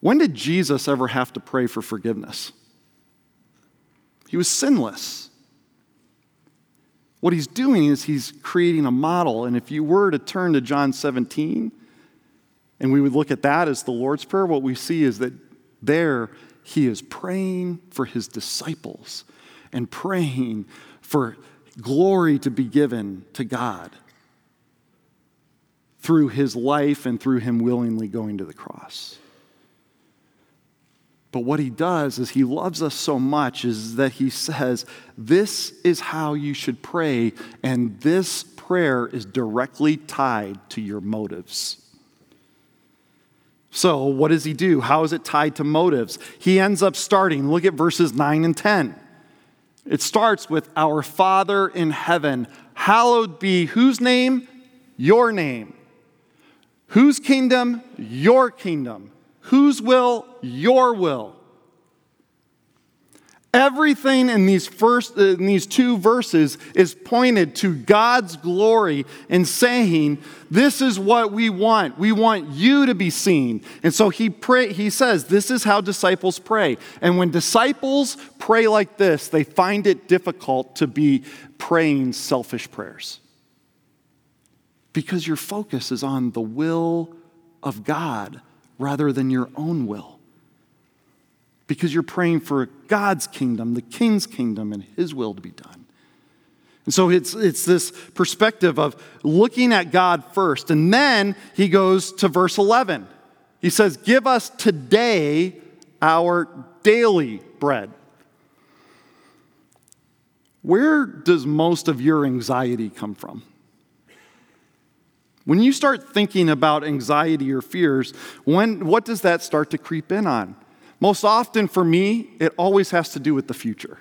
When did Jesus ever have to pray for forgiveness? He was sinless. What he's doing is he's creating a model. And if you were to turn to John 17, and we would look at that as the Lord's Prayer, what we see is that there he is praying for his disciples and praying for glory to be given to God through his life and through him willingly going to the cross. But what he does is he loves us so much is that he says, This is how you should pray, and this prayer is directly tied to your motives. So, what does he do? How is it tied to motives? He ends up starting, look at verses 9 and 10. It starts with Our Father in heaven, hallowed be whose name? Your name. Whose kingdom? Your kingdom. Whose will? Your will. Everything in these first uh, in these two verses is pointed to God's glory and saying, this is what we want. We want you to be seen. And so he pray he says, this is how disciples pray. And when disciples pray like this, they find it difficult to be praying selfish prayers. Because your focus is on the will of God rather than your own will because you're praying for God's kingdom, the king's kingdom, and his will to be done. And so it's, it's this perspective of looking at God first. And then he goes to verse 11. He says, Give us today our daily bread. Where does most of your anxiety come from? When you start thinking about anxiety or fears, when, what does that start to creep in on? Most often for me, it always has to do with the future.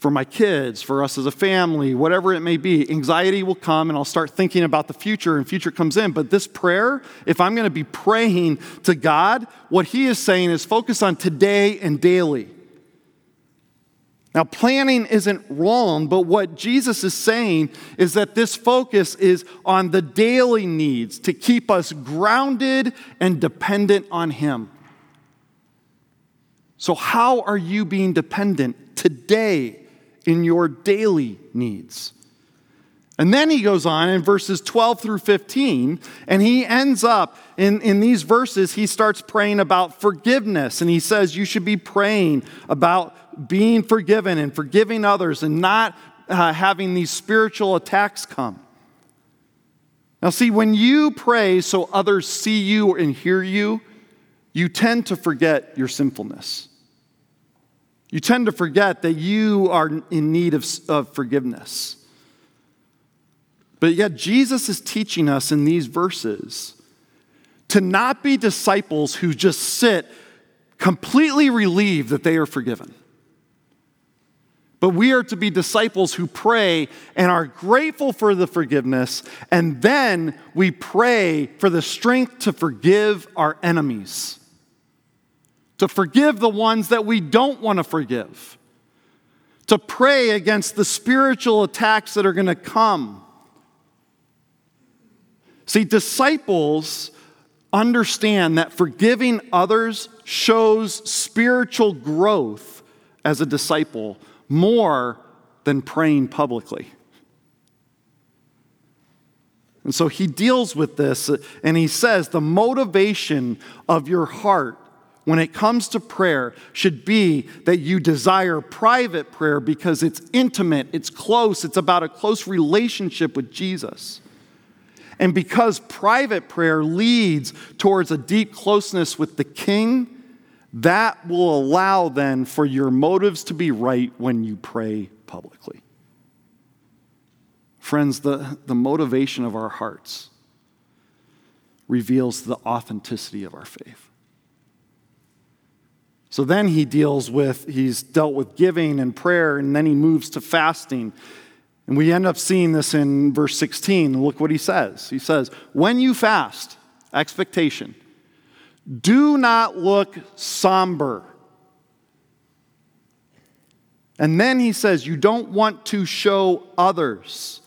For my kids, for us as a family, whatever it may be, anxiety will come and I'll start thinking about the future and future comes in. But this prayer, if I'm going to be praying to God, what He is saying is focus on today and daily. Now, planning isn't wrong, but what Jesus is saying is that this focus is on the daily needs to keep us grounded and dependent on Him. So, how are you being dependent today in your daily needs? And then he goes on in verses 12 through 15, and he ends up in, in these verses, he starts praying about forgiveness. And he says, You should be praying about being forgiven and forgiving others and not uh, having these spiritual attacks come. Now, see, when you pray so others see you and hear you, you tend to forget your sinfulness. You tend to forget that you are in need of, of forgiveness. But yet, Jesus is teaching us in these verses to not be disciples who just sit completely relieved that they are forgiven. But we are to be disciples who pray and are grateful for the forgiveness, and then we pray for the strength to forgive our enemies, to forgive the ones that we don't want to forgive, to pray against the spiritual attacks that are going to come. See, disciples understand that forgiving others shows spiritual growth as a disciple more than praying publicly. And so he deals with this and he says the motivation of your heart when it comes to prayer should be that you desire private prayer because it's intimate, it's close, it's about a close relationship with Jesus. And because private prayer leads towards a deep closeness with the King, that will allow then for your motives to be right when you pray publicly. Friends, the, the motivation of our hearts reveals the authenticity of our faith. So then he deals with, he's dealt with giving and prayer, and then he moves to fasting. And we end up seeing this in verse 16. Look what he says. He says, When you fast, expectation, do not look somber. And then he says, You don't want to show others.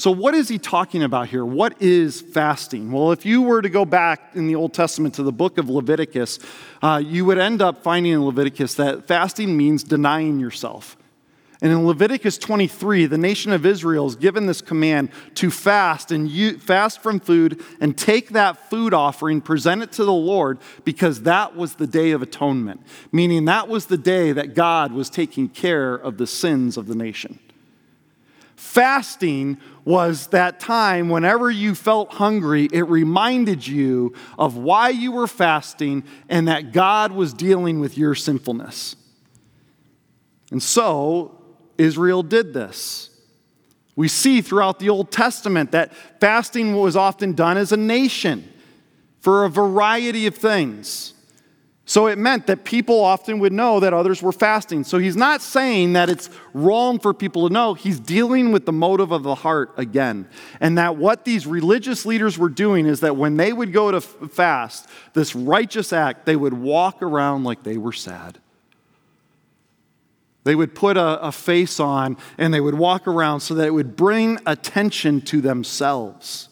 So, what is he talking about here? What is fasting? Well, if you were to go back in the Old Testament to the book of Leviticus, uh, you would end up finding in Leviticus that fasting means denying yourself. And in Leviticus 23, the nation of Israel is given this command to fast and you, fast from food and take that food offering, present it to the Lord, because that was the day of atonement, meaning that was the day that God was taking care of the sins of the nation. Fasting was that time whenever you felt hungry, it reminded you of why you were fasting and that God was dealing with your sinfulness. And so, Israel did this. We see throughout the Old Testament that fasting was often done as a nation for a variety of things. So it meant that people often would know that others were fasting. So he's not saying that it's wrong for people to know. He's dealing with the motive of the heart again. And that what these religious leaders were doing is that when they would go to fast, this righteous act, they would walk around like they were sad. They would put a, a, face on and they would walk around so that it would bring attention to themselves.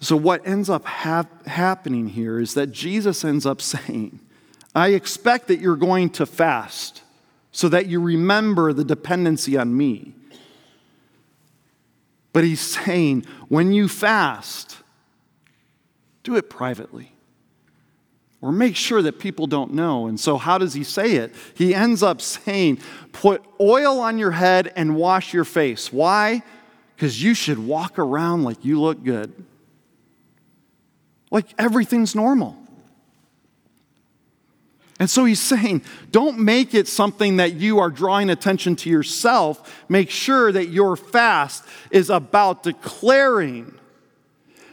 So, what ends up hap- happening here is that Jesus ends up saying, I expect that you're going to fast so that you remember the dependency on me. But he's saying, when you fast, do it privately or make sure that people don't know. And so, how does he say it? He ends up saying, Put oil on your head and wash your face. Why? Because you should walk around like you look good, like everything's normal. And so he's saying, don't make it something that you are drawing attention to yourself. Make sure that your fast is about declaring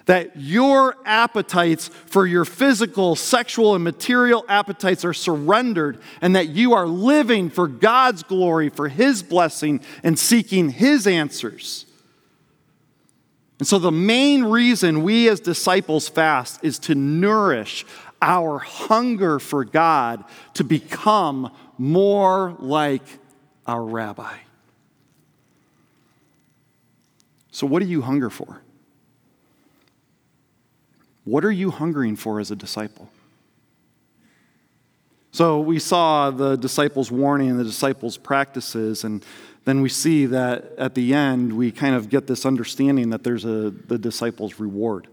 that your appetites for your physical, sexual, and material appetites are surrendered, and that you are living for God's glory, for His blessing, and seeking His answers. And so, the main reason we as disciples fast is to nourish our hunger for God to become more like our rabbi. So, what do you hunger for? What are you hungering for as a disciple? So we saw the disciples' warning and the disciples' practices, and then we see that at the end we kind of get this understanding that there's a the disciples' reward.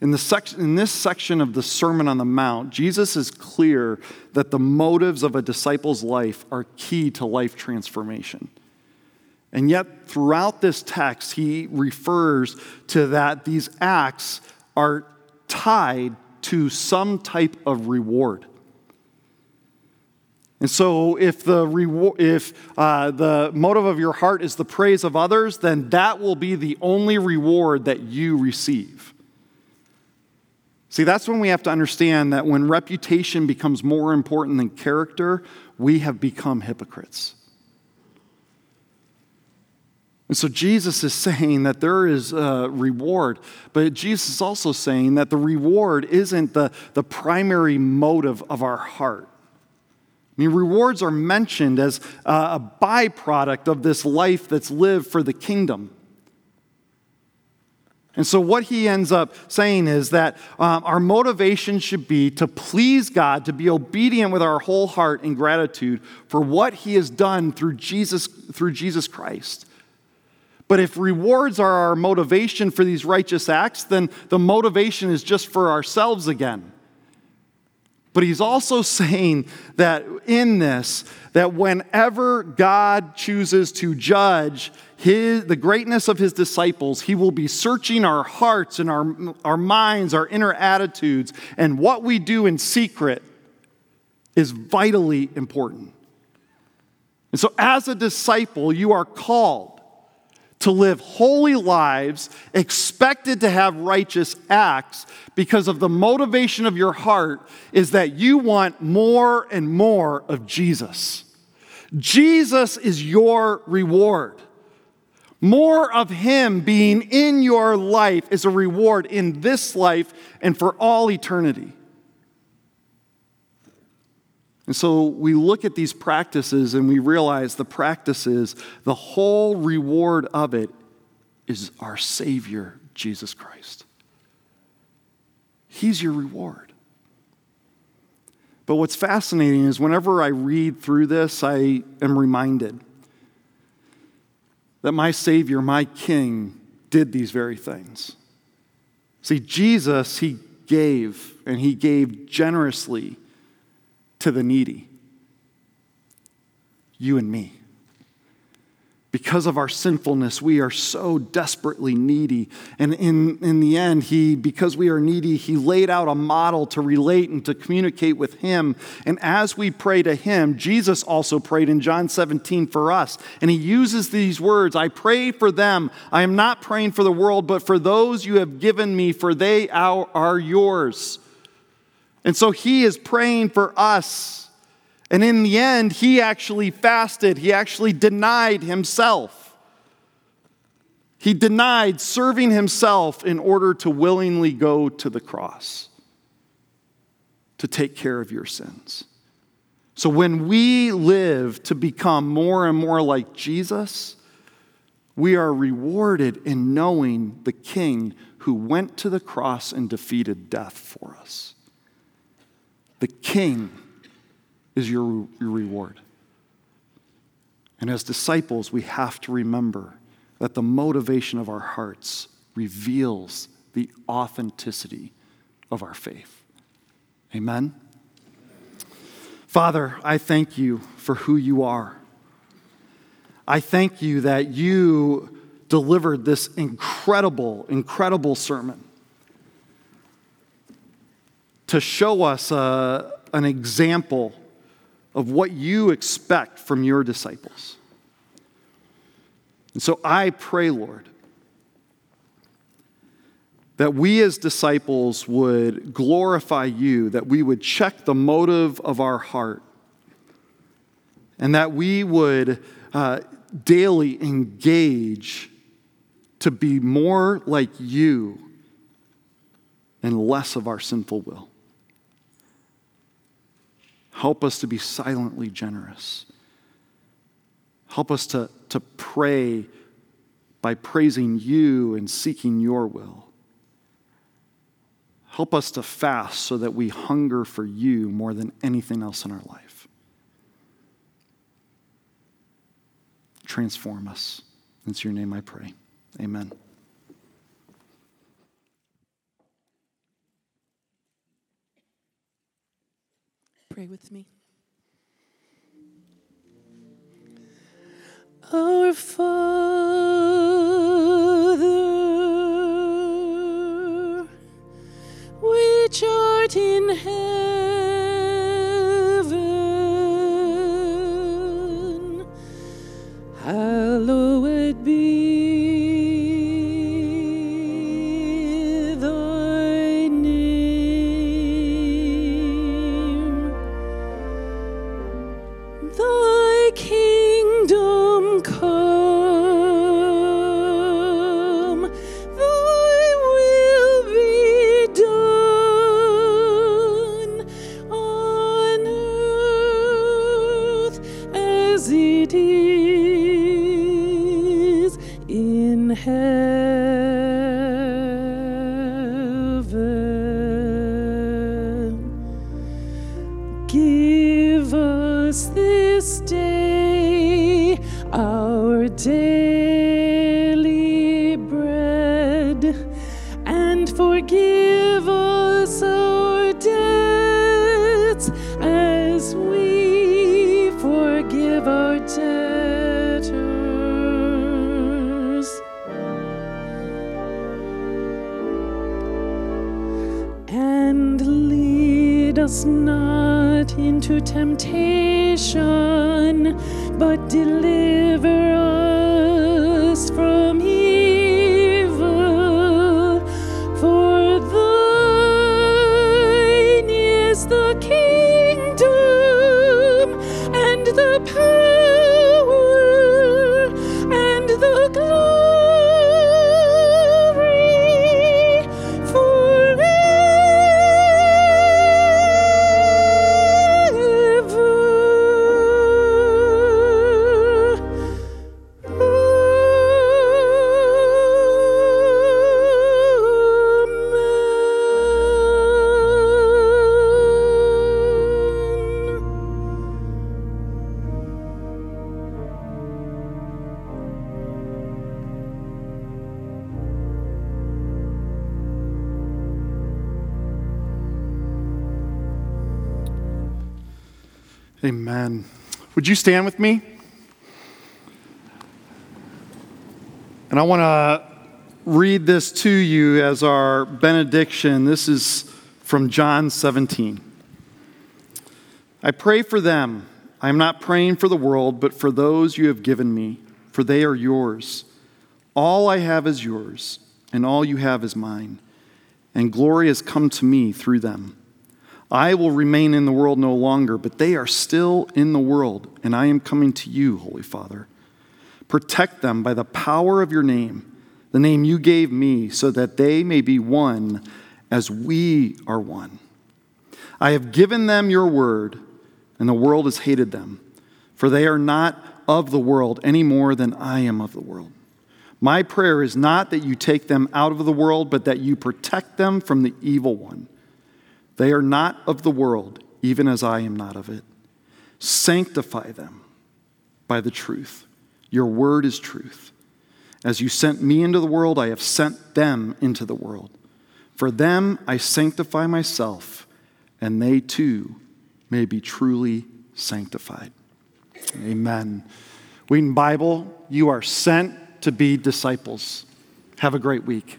In, the sec- in this section of the Sermon on the Mount, Jesus is clear that the motives of a disciple's life are key to life transformation. And yet, throughout this text, he refers to that these acts are tied to some type of reward. And so, if the, reward, if, uh, the motive of your heart is the praise of others, then that will be the only reward that you receive. See, that's when we have to understand that when reputation becomes more important than character, we have become hypocrites. And so Jesus is saying that there is a reward, but Jesus is also saying that the reward isn't the, the primary motive of our heart. I mean, rewards are mentioned as a byproduct of this life that's lived for the kingdom. And so, what he ends up saying is that um, our motivation should be to please God, to be obedient with our whole heart in gratitude for what he has done through Jesus, through Jesus Christ. But if rewards are our motivation for these righteous acts, then the motivation is just for ourselves again. But he's also saying that in this, that whenever God chooses to judge his, the greatness of his disciples, he will be searching our hearts and our, our minds, our inner attitudes, and what we do in secret is vitally important. And so, as a disciple, you are called to live holy lives, expected to have righteous acts, because of the motivation of your heart is that you want more and more of Jesus. Jesus is your reward. More of Him being in your life is a reward in this life and for all eternity. And so we look at these practices and we realize the practices, the whole reward of it is our Savior, Jesus Christ. He's your reward. But what's fascinating is whenever I read through this, I am reminded that my Savior, my King, did these very things. See, Jesus, He gave, and He gave generously to the needy. You and me. Because of our sinfulness, we are so desperately needy. And in, in the end, he, because we are needy, he laid out a model to relate and to communicate with him. And as we pray to him, Jesus also prayed in John 17 for us. And he uses these words I pray for them. I am not praying for the world, but for those you have given me, for they are, are yours. And so he is praying for us. And in the end, he actually fasted, he actually denied himself. He denied serving himself in order to willingly go to the cross to take care of your sins. So when we live to become more and more like Jesus, we are rewarded in knowing the King who went to the cross and defeated death for us. The King is your, your reward. And as disciples, we have to remember that the motivation of our hearts reveals the authenticity of our faith. Amen? Father, I thank you for who you are. I thank you that you delivered this incredible, incredible sermon to show us uh, an example of what you expect from your disciples. And so I pray, Lord, that we as disciples would glorify you, that we would check the motive of our heart, and that we would uh, daily engage to be more like you and less of our sinful will. Help us to be silently generous. Help us to, to pray by praising you and seeking your will. Help us to fast so that we hunger for you more than anything else in our life. Transform us. It's your name I pray. Amen. Pray with me. Our Father, which art in heaven, hallowed be but deliver Would you stand with me? And I want to read this to you as our benediction. This is from John 17. I pray for them. I am not praying for the world, but for those you have given me, for they are yours. All I have is yours, and all you have is mine, and glory has come to me through them. I will remain in the world no longer, but they are still in the world, and I am coming to you, Holy Father. Protect them by the power of your name, the name you gave me, so that they may be one as we are one. I have given them your word, and the world has hated them, for they are not of the world any more than I am of the world. My prayer is not that you take them out of the world, but that you protect them from the evil one. They are not of the world, even as I am not of it. Sanctify them by the truth. Your word is truth. As you sent me into the world, I have sent them into the world. For them I sanctify myself, and they too may be truly sanctified. Amen. Wheaton Bible, you are sent to be disciples. Have a great week.